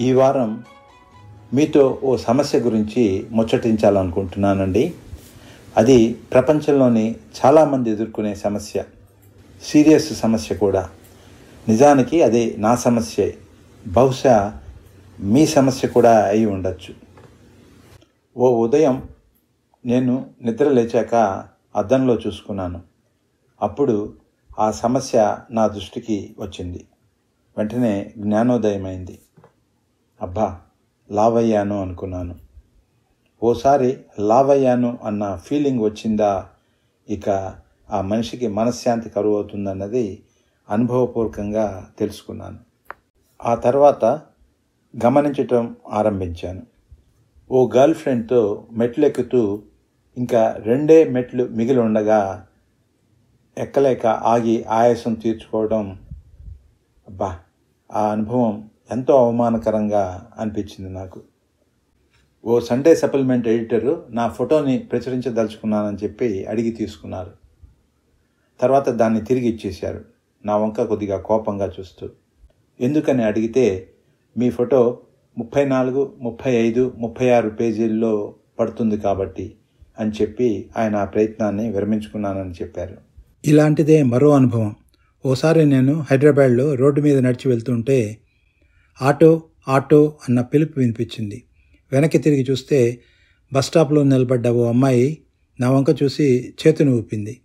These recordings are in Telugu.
ఈ వారం మీతో ఓ సమస్య గురించి ముచ్చటించాలనుకుంటున్నానండి. అది ప్రపంచంలోని చాలామంది ఎదుర్కొనే సమస్య. సీరియస్ సమస్య కూడా. నిజానికి అది నా సమస్యే. బహుశా మీ సమస్య కూడా అయి ఉండొచ్చు. ఓ ఉదయం నేను నిద్ర లేచాక అద్దంలో చూసుకున్నాను. అప్పుడు ఆ సమస్య నా దృష్టికి వచ్చింది. వెంటనే జ్ఞానోదయమైంది. అబ్బా లావయ్యాను అనుకున్నాను. ఓసారి లావయ్యాను అన్న ఫీలింగ్ వచ్చిందా? ఇక ఆ మనిషికి మనశ్శాంతి కరువు అవుతుందన్నది అనుభవపూర్వకంగా తెలుసుకున్నాను. ఆ తర్వాత గమనించటం ఆరంభించాను. ఓ గర్ల్ ఫ్రెండ్తో మెట్లు ఎక్కుతూ ఇంకా రెండే మెట్లు మిగిలి ఉండగా ఎక్కలేక ఆగి ఆయాసం తీర్చుకోవడం. అబ్బా ఆ అనుభవం ఎంతో అవమానకరంగా అనిపించింది నాకు. ఓ సండే సప్లిమెంట్ ఎడిటరు నా ఫోటోని ప్రచురించదలుచుకున్నానని చెప్పి అడిగి తీసుకున్నారు. తర్వాత దాన్ని తిరిగి ఇచ్చేశారు. నా వంక కొద్దిగా కోపంగా చూస్తూ. ఎందుకని అడిగితే మీ ఫోటో ముప్పై నాలుగు ముప్పై ఐదు ముప్పై ఆరు పేజీల్లో పడుతుంది కాబట్టి అని చెప్పి ఆయన ఆ ప్రయత్నాన్ని విరమించుకున్నానని చెప్పారు. ఇలాంటిదే మరో అనుభవం. ఓసారి నేను హైదరాబాద్లో రోడ్డు మీద నడిచి వెళ్తుంటే ఆటో ఆటో అన్న పిలుపు వినిపించింది. వెనక్కి తిరిగి చూస్తే బస్ స్టాప్లో నిలబడ్డ ఓ అమ్మాయి నా వంక చూసి చేతుని ఊపింది.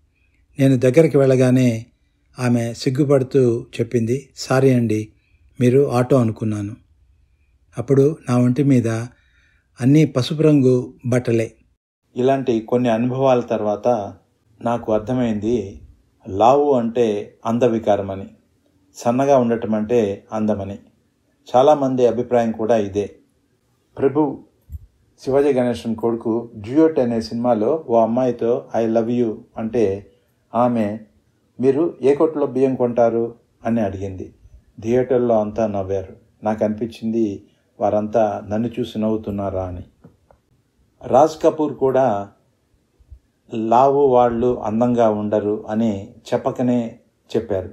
నేను దగ్గరికి వెళ్ళగానే ఆమె సిగ్గుపడుతూ చెప్పింది సారీ అండి మీరు ఆటో అనుకున్నాను. అప్పుడు నా ఒంటి మీద అన్నీ పసుపు రంగు బట్టలే. ఇలాంటి కొన్ని అనుభవాల తర్వాత నాకు అర్థమైంది లావు అంటే అందవికారమని సన్నగా ఉండటం అంటే అందమని. చాలామంది అభిప్రాయం కూడా ఇదే. ప్రభు శివాజీ గణేశన్ కొడుకు డ్యూయట్ అనే సినిమాలో ఓ అమ్మాయితో ఐ లవ్ యూ అంటే ఆమె మీరు ఏ కొట్లో బియ్యం కొంటారు? అని అడిగింది. థియేటర్లో అంతా నవ్వారు. నాకు అనిపించింది వారంతా నన్ను చూసి నవ్వుతున్నారా అని. రాజ్ కపూర్ కూడా లావు వాళ్ళు అందంగా ఉండరు అని చెప్పకనే చెప్పారు.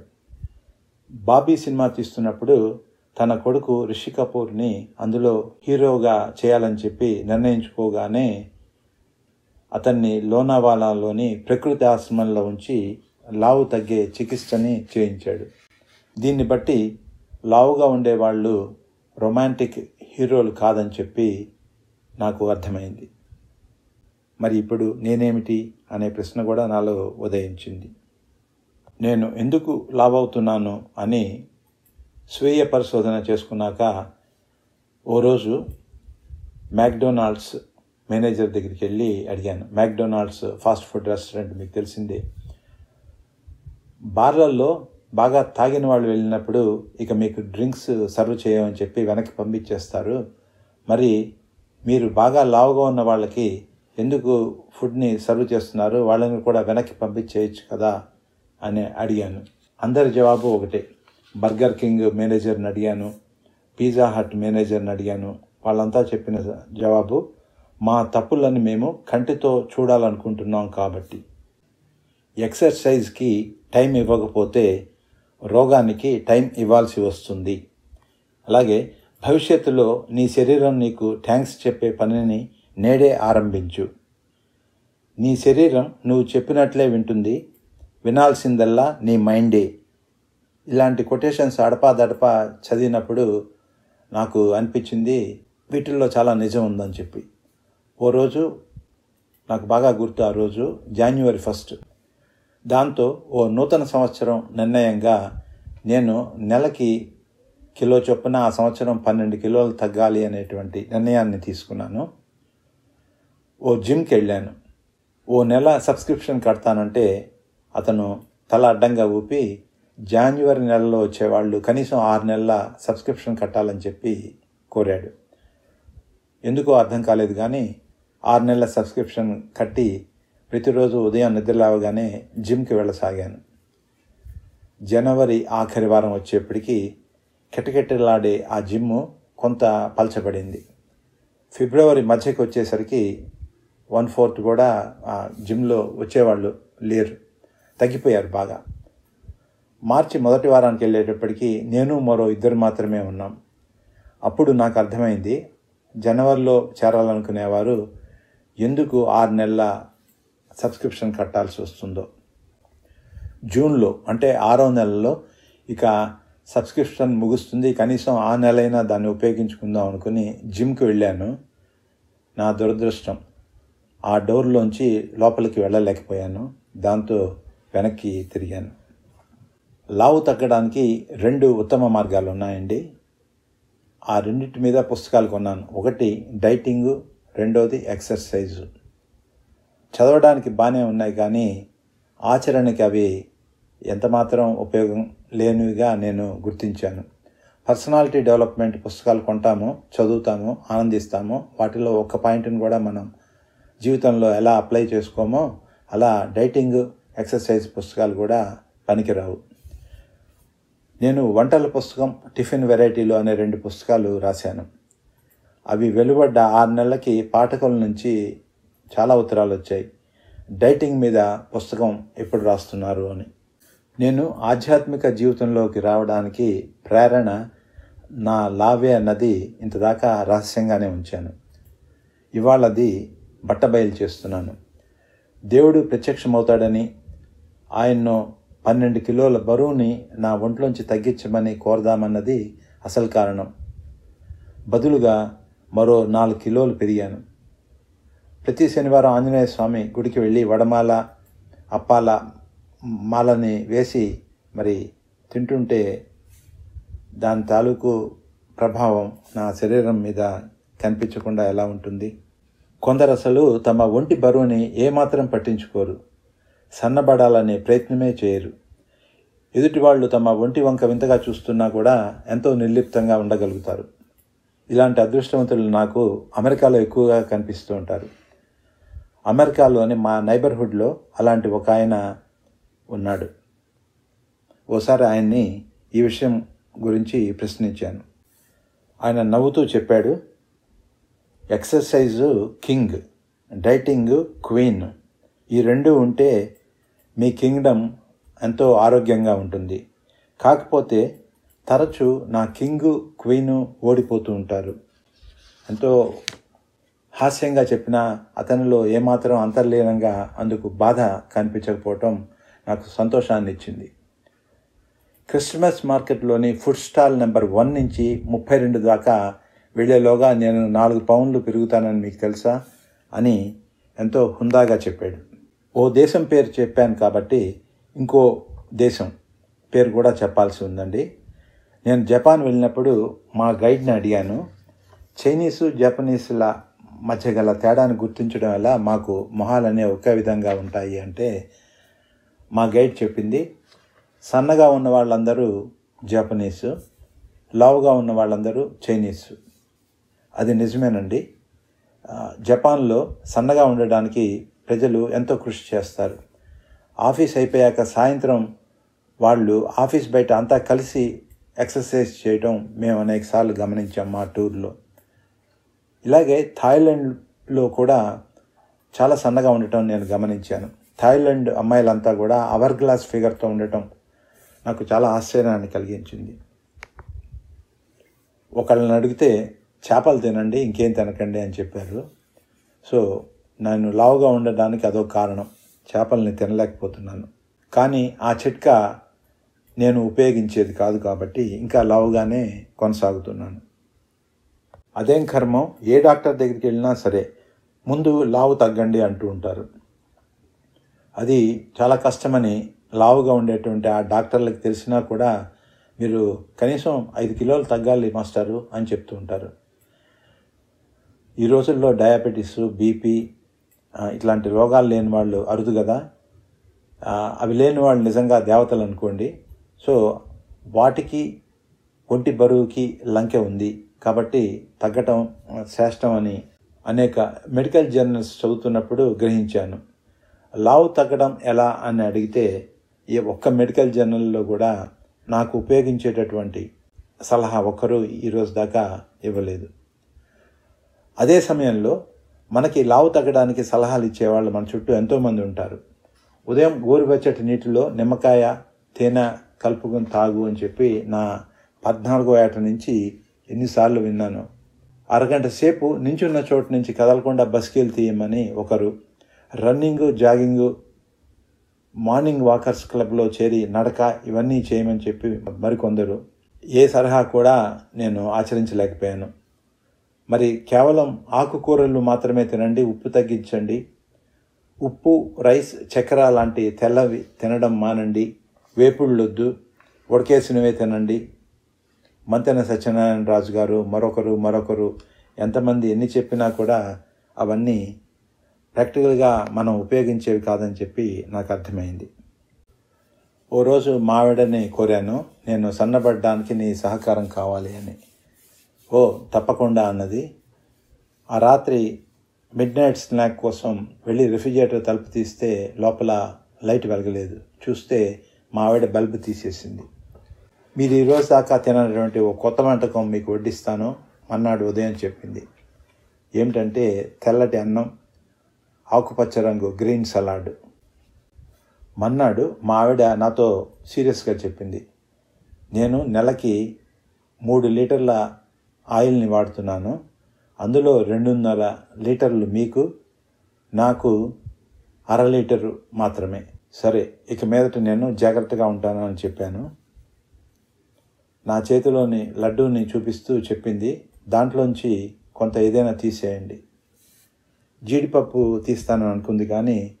బాబీ సినిమా తీస్తున్నప్పుడు తన కొడుకు రిషి కపూర్ని అందులో హీరోగా చేయాలని చెప్పి నిర్ణయించుకోగానే అతన్ని లోనావాలాలోని ప్రకృతి ఆశ్రమంలో ఉంచి లావు తగ్గే చికిత్సని చేయించాడు. దీన్ని బట్టి లావుగా ఉండేవాళ్ళు రొమాంటిక్ హీరోలు కాదని చెప్పి నాకు అర్థమైంది. మరి ఇప్పుడు నేనేమిటి అనే ప్రశ్న కూడా నాలో ఉదయించింది. నేను ఎందుకు లావవుతున్నాను అని స్వీయ పరిశోధన చేసుకున్నాక ఓ రోజు మ్యాక్డొనాల్డ్స్ మేనేజర్ దగ్గరికి వెళ్ళి అడిగాను మ్యాక్డొనాల్డ్స్ ఫాస్ట్ ఫుడ్ రెస్టారెంట్ మీకు తెలిసిందే. బార్లల్లో బాగా తాగిన వాళ్ళు వెళ్ళినప్పుడు ఇక మీకు డ్రింక్స్ సర్వ్ చేయమని చెప్పి వెనక్కి పంపించేస్తారు. మరి మీరు బాగా లావుగా ఉన్న వాళ్ళకి ఎందుకు ఫుడ్ని సర్వ్ చేస్తున్నారు? వాళ్ళని కూడా వెనక్కి పంపించేయచ్చు కదా? అని అడిగాను. అందరి జవాబు ఒకటే బర్గర్ కింగ్ మేనేజర్ని అడిగాను పిజ్జా హట్ మేనేజర్ని అడిగాను వాళ్ళంతా చెప్పిన జవాబు మా తప్పులను మేము కంటితో చూడాలనుకుంటున్నాం కాబట్టి. ఎక్సర్సైజ్కి టైం ఇవ్వకపోతే రోగానికి టైం ఇవ్వాల్సి వస్తుంది. అలాగే భవిష్యత్తులో నీ శరీరం నీకు థ్యాంక్స్ చెప్పే పనిని నేడే ఆరంభించు. నీ శరీరం నువ్వు చెప్పినట్లే వింటుంది వినాల్సిందల్లా నీ మైండే. ఇలాంటి కొటేషన్స్ అడపాదడపా చదివినప్పుడు నాకు అనిపించింది వీటిల్లో చాలా నిజం ఉందని చెప్పి. ఓ రోజు నాకు బాగా గుర్తు ఆ రోజు జాన్యువరి ఫస్ట్ దాంతో ఓ నూతన సంవత్సరం నిర్ణయంగా నేను నెలకి కిలో చొప్పున ఆ సంవత్సరం పన్నెండు కిలోలు తగ్గాలి అనేటువంటి నిర్ణయాన్ని తీసుకున్నాను. ఓ జిమ్కి వెళ్ళాను. ఓ నెల సబ్స్క్రిప్షన్ కడతానంటే అతను తల అడ్డంగా ఊపి జాన్యువరి నెలలో వచ్చేవాళ్ళు కనీసం ఆరు నెలల సబ్స్క్రిప్షన్ కట్టాలని చెప్పి కోరాడు. ఎందుకో అర్థం కాలేదు కానీ ఆరు నెలల సబ్స్క్రిప్షన్ కట్టి ప్రతిరోజు ఉదయం నిద్రలేవగానే జిమ్కి వెళ్ళసాగాను. జనవరి ఆఖరి వారం వచ్చేప్పటికీ కిటకిటలాడే ఆ జిమ్ కొంత పలచబడింది. ఫిబ్రవరి మధ్యకి వచ్చేసరికి వన్ ఫోర్త్ కూడా ఆ జిమ్లో వచ్చేవాళ్ళు లేరు. తగ్గిపోయారు బాగా. మార్చి మొదటి వారానికి వెళ్ళేటప్పటికీ నేను మరో ఇద్దరు మాత్రమే ఉన్నాం. అప్పుడు నాకు అర్థమైంది జనవరిలో చేరాలనుకునేవారు ఎందుకు ఆరు నెలల సబ్స్క్రిప్షన్ కట్టాల్సి వస్తుందో. జూన్లో అంటే ఆరో నెలలో ఇక సబ్స్క్రిప్షన్ ముగుస్తుంది కనీసం ఆ నెలైనా దాన్ని ఉపయోగించుకుందాం అనుకుని జిమ్కి వెళ్ళాను. నా దురదృష్టం ఆ డోర్లోంచి లోపలికి వెళ్ళలేకపోయాను దాంతో వెనక్కి తిరిగాను. లావు తగ్గడానికి రెండు ఉత్తమ మార్గాలు ఉన్నాయండి. ఆ రెండింటి మీద పుస్తకాలు కొన్నాను. ఒకటి డైటింగు రెండవది ఎక్సర్సైజు. చదవడానికి బాగానే ఉన్నాయి కానీ ఆచరణకి అవి ఎంతమాత్రం ఉపయోగం లేనివిగా నేను గుర్తించాను. పర్సనాలిటీ డెవలప్మెంట్ పుస్తకాలు కొంటాము చదువుతాము ఆనందిస్తాము. వాటిలో ఒక్క పాయింట్ని కూడా మనం జీవితంలో ఎలా అప్లై చేసుకోమో అలా డైటింగ్ ఎక్సర్సైజ్ పుస్తకాలు కూడా పనికిరావు. నేను వంటల పుస్తకం టిఫిన్ వెరైటీలు అనే రెండు పుస్తకాలు రాశాను. అవి వెలువడ్డ ఆరు నెలలకి పాఠకుల నుంచి చాలా ఉత్తరాలు వచ్చాయి. డైటింగ్ మీద పుస్తకం ఎప్పుడు రాస్తున్నారు అని. నేను ఆధ్యాత్మిక జీవితంలోకి రావడానికి ప్రేరణ నా లావే అన్నది ఇంతదాకా రహస్యంగానే ఉంచాను. ఇవాళది బట్టబయలు చేస్తున్నాను. దేవుడు ప్రత్యక్షమవుతాడని ఆయన్ను పన్నెండు కిలోల బరువుని నా ఒంట్లోంచి తగ్గించమని కోరదామన్నది అసలు కారణం. బదులుగా మరో నాలుగు కిలోలు పెరిగాను. ప్రతి శనివారం ఆంజనేయ స్వామి గుడికి వెళ్ళి వడమాల అప్పాల మాలని వేసి మరి తింటుంటే దాని తాలూకు ప్రభావం నా శరీరం మీద కనిపించకుండా ఎలా ఉంటుంది? కొందరు అసలు తమ ఒంటి బరువుని ఏమాత్రం పట్టించుకోరు. సన్నబడాలనే ప్రయత్నమే చేయరు. ఎదుటి వాళ్ళు తమ ఒంటి వంక వింతగా చూస్తున్నా కూడా ఎంతో నిర్లిప్తంగా ఉండగలుగుతారు. ఇలాంటి అదృష్టవంతులు నాకు అమెరికాలో ఎక్కువగా కనిపిస్తూ ఉంటారు. అమెరికాలోని మా నైబర్హుడ్లో అలాంటి ఒక ఆయన ఉన్నాడు. ఓసారి ఆయన్ని ఈ విషయం గురించి ప్రశ్నించాను. ఆయన నవ్వుతూ చెప్పాడు ఎక్సర్సైజు కింగ్ డైటింగ్ క్వీన్. ఈ రెండు ఉంటే మీ కింగ్డమ్ ఎంతో ఆరోగ్యంగా ఉంటుంది. కాకపోతే తరచు నా కింగ్ క్వీను ఓడిపోతూ ఉంటారు. ఎంతో హాస్యంగా చెప్పినా అతనిలో ఏమాత్రం అంతర్లీనంగా అందుకు బాధ కనిపించకపోవటం నాకు సంతోషాన్ని ఇచ్చింది క్రిస్మస్ మార్కెట్లోని ఫుడ్ స్టాల్ నెంబర్ వన్ నుంచి ముప్పై రెండు దాకా వెళ్ళేలోగా నేను నాలుగు పౌండ్లు పెరుగుతానని మీకు తెలుసా అని ఎంతో హుందాగా చెప్పాడు. ఓ దేశం పేరు చెప్పాను కాబట్టి ఇంకో దేశం పేరు కూడా చెప్పాల్సి ఉందండి. నేను జపాన్ వెళ్ళినప్పుడు మా గైడ్ని అడిగాను. చైనీసు జపనీసుల మధ్య గల తేడాను గుర్తించడం వల్ల మాకు మొహాలనే ఒకే విధంగా ఉంటాయి అంటే మా గైడ్ చెప్పింది సన్నగా ఉన్న వాళ్ళందరూ జపనీసు లావుగా ఉన్న వాళ్ళందరూ చైనీసు. అది నిజమేనండి. జపాన్లో సన్నగా ఉండడానికి ప్రజలు ఎంతో కృషి చేస్తారు. ఆఫీస్ అయిపోయాక సాయంత్రం వాళ్ళు ఆఫీస్ బయట అంతా కలిసి ఎక్సర్సైజ్ చేయటం మేము అనేకసార్లు గమనించాం మా టూర్లో. ఇలాగే థాయిలాండ్లో కూడా చాలా సన్నగా ఉండటం నేను గమనించాను. థాయిలాండ్ అమ్మాయిలంతా కూడా అవర్ గ్లాస్ ఫిగర్తో ఉండటం నాకు చాలా ఆశ్చర్యాన్ని కలిగించింది. ఒకళ్ళని అడిగితే చేపలు తినండి ఇంకేం తినకండి అని చెప్పారు. సో నేను లావుగా ఉండడానికి అదో కారణం. చేపల్ని తినలేకపోతున్నాను. కానీ ఆ చిట్కా నేను ఉపయోగించేది కాదు కాబట్టి ఇంకా లావుగానే కొనసాగుతున్నాను. అదేం కర్మం? ఏ డాక్టర్ దగ్గరికి వెళ్ళినా సరే ముందు లావు తగ్గండి అంటూ ఉంటారు. అది చాలా కష్టమని లావుగా ఉండేటువంటి ఆ డాక్టర్లకు తెలిసినా కూడా మీరు కనీసం ఐదు కిలోలు తగ్గాలి మాస్టారు అని చెప్తూ ఉంటారు. ఈ రోజుల్లో డయాబెటీస్ బీపీ ఇట్లాంటి రోగాలు లేని వాళ్ళు అరుదు కదా. అవి లేని వాళ్ళు నిజంగా దేవతలు అనుకోండి. సో వాటికి ఒంటి బరువుకి లంకె ఉంది. కాబట్టి తగ్గటం శ్రేష్టం అని అనేక మెడికల్ జర్నల్స్ చదువుతున్నప్పుడు గ్రహించాను. లావు తగ్గడం ఎలా అని అడిగితే ఈ ఒక్క మెడికల్ జర్నల్లో కూడా నాకు ఉపయోగించేటటువంటి సలహా ఒక్కరూ ఈరోజు దాకా ఇవ్వలేదు. అదే సమయంలో మనకి లావు తగ్గడానికి సలహాలు ఇచ్చేవాళ్ళు మన చుట్టూ ఎంతోమంది ఉంటారు. ఉదయం గోరువెచ్చటి నీటిలో నిమ్మకాయ తేనె కలుపుకొని తాగు అని చెప్పి నా పద్నాలుగో ఏట నుంచి ఎన్నిసార్లు విన్నాను. అరగంట సేపు నించున్న చోటు నుంచి కదలకుండా బస్కెళ్ళి తీయమని ఒకరు రన్నింగ్ జాగింగ్ మార్నింగ్ వాకర్స్ క్లబ్లో చేరి నడక ఇవన్నీ చేయమని చెప్పి మరికొందరు. ఏ సలహా కూడా నేను ఆచరించలేకపోయాను. మరి కేవలం ఆకుకూరలు మాత్రమే తినండి ఉప్పు తగ్గించండి. ఉప్పు రైస్ చక్కెర లాంటి తెల్లవి తినడం మానండి. వేపుళ్ళొద్దు ఉడకేసినవే తినండి. మంతెన సత్యనారాయణ రాజు గారు మరొకరు మరొకరు ఎంతమంది ఎన్ని చెప్పినా కూడా అవన్నీ ప్రాక్టికల్గా మనం ఉపయోగించేవి కాదని చెప్పి నాకు అర్థమైంది. ఓ రోజు మావిడని కోరాను నేను సన్నబడ్డానికి నీ సహకారం కావాలి అని. ఓ తప్పకుండా అన్నది. ఆ రాత్రి మిడ్ నైట్ స్నాక్ కోసం వెళ్ళి రిఫ్రిజిరేటర్ తలుపు తీస్తే లోపల లైట్ వెలగలేదు. చూస్తే మా ఆవిడ బల్బు తీసేసింది. మీరు ఈరోజు దాకా తినటువంటి ఓ కొత్త వంటకం మీకు వడ్డిస్తాను మన్నాడు ఉదయం చెప్పింది. ఏమిటంటే తెల్లటి అన్నం ఆకుపచ్చ రంగు గ్రీన్ సలాడ్. మన్నాడు మా ఆవిడ నాతో సీరియస్గా చెప్పింది. నేను నెలకి మూడు లీటర్ల ఆయిల్ని వాడుతున్నాను. అందులో రెండున్నర లీటర్లు మీకు నాకు అర లీటరు మాత్రమే. సరే ఇక మీదట నేను జాగ్రత్తగా ఉంటాను అని చెప్పాను. నా చేతిలోని లడ్డూని చూపిస్తూ చెప్పింది. దాంట్లోంచి కొంత ఏదైనా తీసేయండి. జీడిపప్పు తీస్తాను అనుకుంది కానీ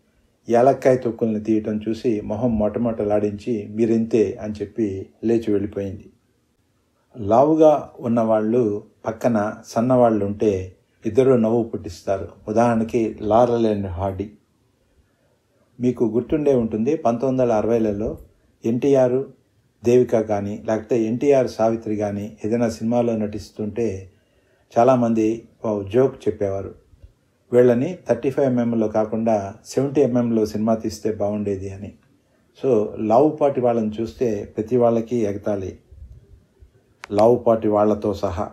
యాలక్కాయ తొక్కుల్ని తీయటం చూసి మొహం మొట్టమొట్టలాడించి మీరింతే? అని చెప్పి లేచి వెళ్ళిపోయింది. లావుగా ఉన్నవాళ్ళు పక్కన సన్నవాళ్ళు ఉంటే ఇద్దరు నవ్వు పుట్టిస్తారు. ఉదాహరణకి లారల్ అండ్ హార్డీ. మీకు గుర్తుండే ఉంటుంది పంతొమ్మిది వందల అరవైలలో ఎన్టీఆర్ దేవిక కానీ లేకపోతే ఎన్టీఆర్ సావిత్రి కానీ ఏదైనా సినిమాలో నటిస్తుంటే చాలామంది జోక్ చెప్పేవారు. వీళ్ళని థర్టీ ఫైవ్ ఎంఎంలో కాకుండా సెవెంటీ ఎంఎంలో సినిమా తీస్తే బాగుండేది అని. సో లావుపాటి వాళ్ళని చూస్తే ప్రతి వాళ్ళకి ఎగతాళి. లావుపాటి వాళ్ళతో సహా.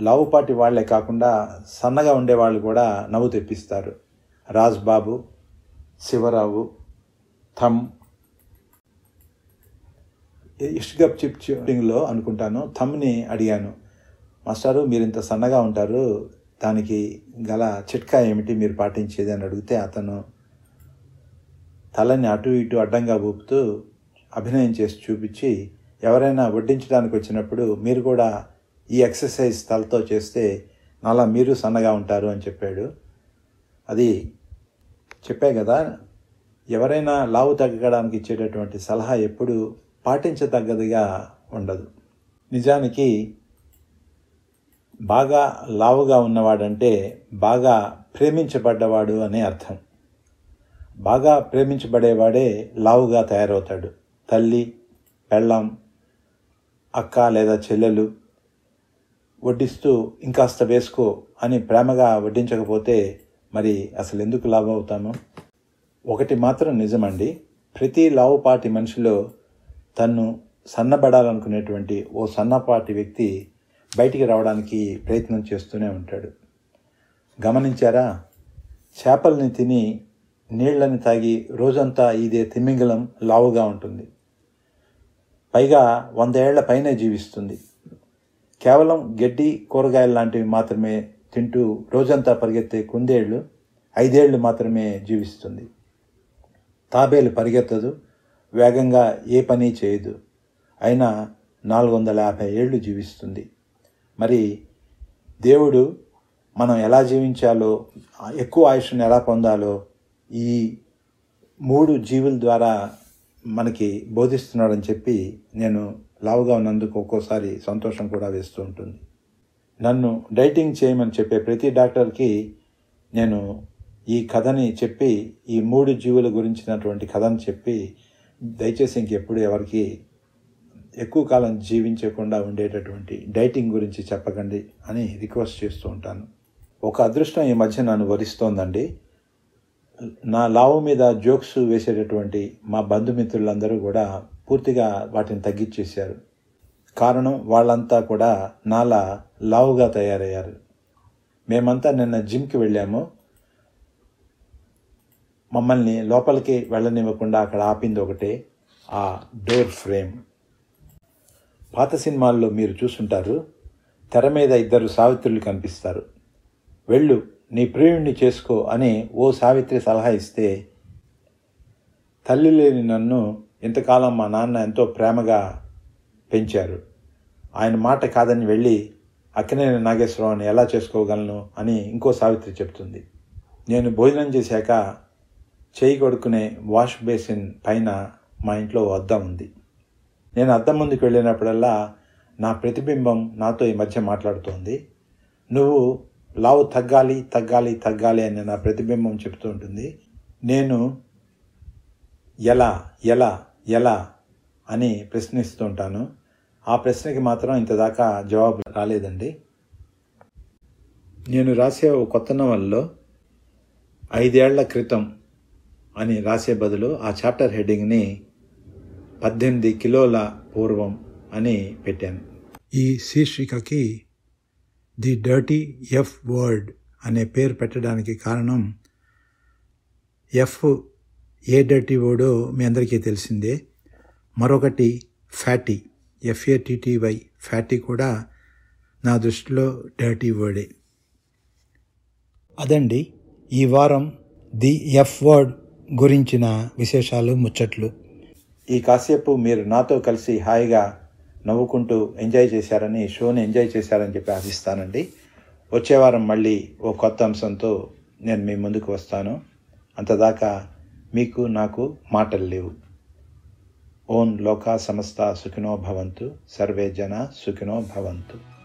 లావుపాటి వాళ్ళే కాకుండా సన్నగా ఉండేవాళ్ళు కూడా నవ్వు తెప్పిస్తారు. రాజ్ బాబు శివరావు థమ్. ఇష్గప్ చిప్ చిప్పింగ్లో అనుకుంటాను. థమ్ని అడిగాను. మాస్టారు మీరు ఇంత సన్నగా ఉంటారు. దానికి గల చిట్కా ఏమిటి? మీరు పాటించేది? అని అడిగితే అతను తలని అటు ఇటు అడ్డంగా ఊపుతూ అభినయం చేసి చూపించి ఎవరైనా వడ్డించడానికి వచ్చినప్పుడు మీరు కూడా ఈ ఎక్సర్సైజ్ తలతో చేస్తే నాలా మీరు సన్నగా ఉంటారు అని చెప్పాడు. అది చెప్పే కదా ఎవరైనా లావు తగ్గడానికి ఇచ్చేటటువంటి సలహా ఎప్పుడు పాటించదగ్గదిగా ఉండదు. నిజానికి బాగా లావుగా ఉన్నవాడంటే బాగా ప్రేమించబడ్డవాడు అనే అర్థం. బాగా ప్రేమించబడేవాడే లావుగా తయారవుతాడు. తల్లి పెళ్ళం అక్క లేదా చెల్లెలు వడ్డిస్తూ ఇంకాస్త వేసుకో అని ప్రేమగా వడ్డించకపోతే మరి అసలు ఎందుకు లావు అవుతాము ఒకటి మాత్రం నిజమండి. ప్రతి లావుపాటి మనిషిలో తన్ను సన్నబడాలనుకునేటువంటి ఓ సన్నపాటి వ్యక్తి బయటికి రావడానికి ప్రయత్నం చేస్తూనే ఉంటాడు. గమనించారా? చేపల్ని తిని నీళ్ళని తాగి రోజంతా ఇదే తిమింగలం లావుగా ఉంటుంది. పైగా వందేళ్ళ పైనే జీవిస్తుంది. కేవలం గడ్డి కూరగాయలు లాంటివి మాత్రమే తింటూ రోజంతా పరిగెత్తే కుందేళ్ళు ఐదేళ్ళు మాత్రమే జీవిస్తుంది. తాబేలు పరిగెత్తదు వేగంగా ఏ పని చేయదు. అయినా నాలుగు వందల యాభై ఏళ్ళు జీవిస్తుంది. మరి దేవుడు మనం ఎలా జీవించాలో ఎక్కువ ఆయుష్ని ఎలా పొందాలో ఈ మూడు జీవుల ద్వారా మనకి బోధిస్తున్నాడని చెప్పి నేను లావుగా ఉన్నందుకు ఒక్కోసారి సంతోషం కూడా వేస్తూ ఉంటుంది. నన్ను డైటింగ్ చేయమని చెప్పే ప్రతి డాక్టర్కి నేను ఈ కథని చెప్పి ఈ మూడు జీవుల గురించినటువంటి కథని చెప్పి దయచేసి ఇంకెప్పుడు ఎవరికి ఎక్కువ కాలం జీవించకుండా ఉండేటటువంటి డైటింగ్ గురించి చెప్పకండి అని రిక్వెస్ట్ చేస్తూ ఉంటాను. ఒక అదృష్టం ఈ మధ్య నన్ను వరిస్తోందండి. నా లావు మీద జోక్స్ వేసేటటువంటి మా బంధుమిత్రులందరూ కూడా పూర్తిగా వాటిని తగ్గించేశారు. కారణం వాళ్ళంతా కూడా నాలా లావుగా తయారయ్యారు. మేమంతా నిన్న జిమ్కి వెళ్ళాము. మమ్మల్ని లోపలికి వెళ్ళనివ్వకుండా అక్కడ ఆపింది ఒకటే ఆ డోర్ ఫ్రేమ్. పాత సినిమాల్లో మీరు చూసుంటారు తెర మీద ఇద్దరు సావిత్రులు కనిపిస్తారు. వెళ్ళు నీ ప్రియుణ్ణి చేసుకో అని ఓ సావిత్రి సలహా ఇస్తే తల్లి లేని నన్ను ఇంతకాలం మా నాన్న ఎంతో ప్రేమగా పెంచారు. ఆయన మాట కాదని వెళ్ళి అక్కినేని నాగేశ్వరరావుని ఎలా చేసుకోగలను అని ఇంకో సావిత్రి చెప్తుంది. నేను భోజనం చేశాక చేయి కొడుకునే వాష్ బేసిన్ పైన మా ఇంట్లో అద్దం ఉంది. నేను అద్దం ముందుకు వెళ్ళినప్పుడల్లా నా ప్రతిబింబం నాతో ఈ మధ్య మాట్లాడుతోంది. నువ్వు లావు తగ్గాలి తగ్గాలి తగ్గాలి అని నా ప్రతిబింబం చెప్తూ ఉంటుంది. నేను ఎలా ఎలా ఎలా అని ప్రశ్నిస్తూ ఉంటాను. ఆ ప్రశ్నకి మాత్రం ఇంతదాకా జవాబు రాలేదండి. నేను రాసే ఓ కొత్త నవల్లో ఐదేళ్ళ క్రితం అని రాసే బదులు ఆ చాప్టర్ హెడ్డింగ్ని పద్దెనిమిది కిలోల పూర్వం అని పెట్టాను. ఈ శీర్షికకి ది డర్టీ ఎఫ్ వర్డ్ అనే పేరు పెట్టడానికి కారణం ఎఫ్ ఏ డర్టీ వర్డో మీ అందరికీ తెలిసిందే. మరొకటి ఫ్యాటీ ఎఫ్ఏటిటివై ఫ్యాటీ కూడా నా దృష్టిలో డర్టీ వర్డే. అదండి ఈ వారం ది ఎఫ్ వర్డ్ గురించిన విశేషాలు ముచ్చట్లు. ఈ కాసేపు మీరు నాతో కలిసి హాయిగా నవ్వుకుంటూ ఎంజాయ్ చేశారని షోని ఎంజాయ్ చేశారని చెప్పి ఆశిస్తానండి. వచ్చే వారం మళ్ళీ ఓ కొత్త అంశంతో నేను మీ ముందుకు వస్తాను. అంతదాకా మీకు నాకు మాటలు లేవు. ఓన్ లోకా సమస్త సుఖినో భవంతు. సర్వే జన సుఖినో భవంతు.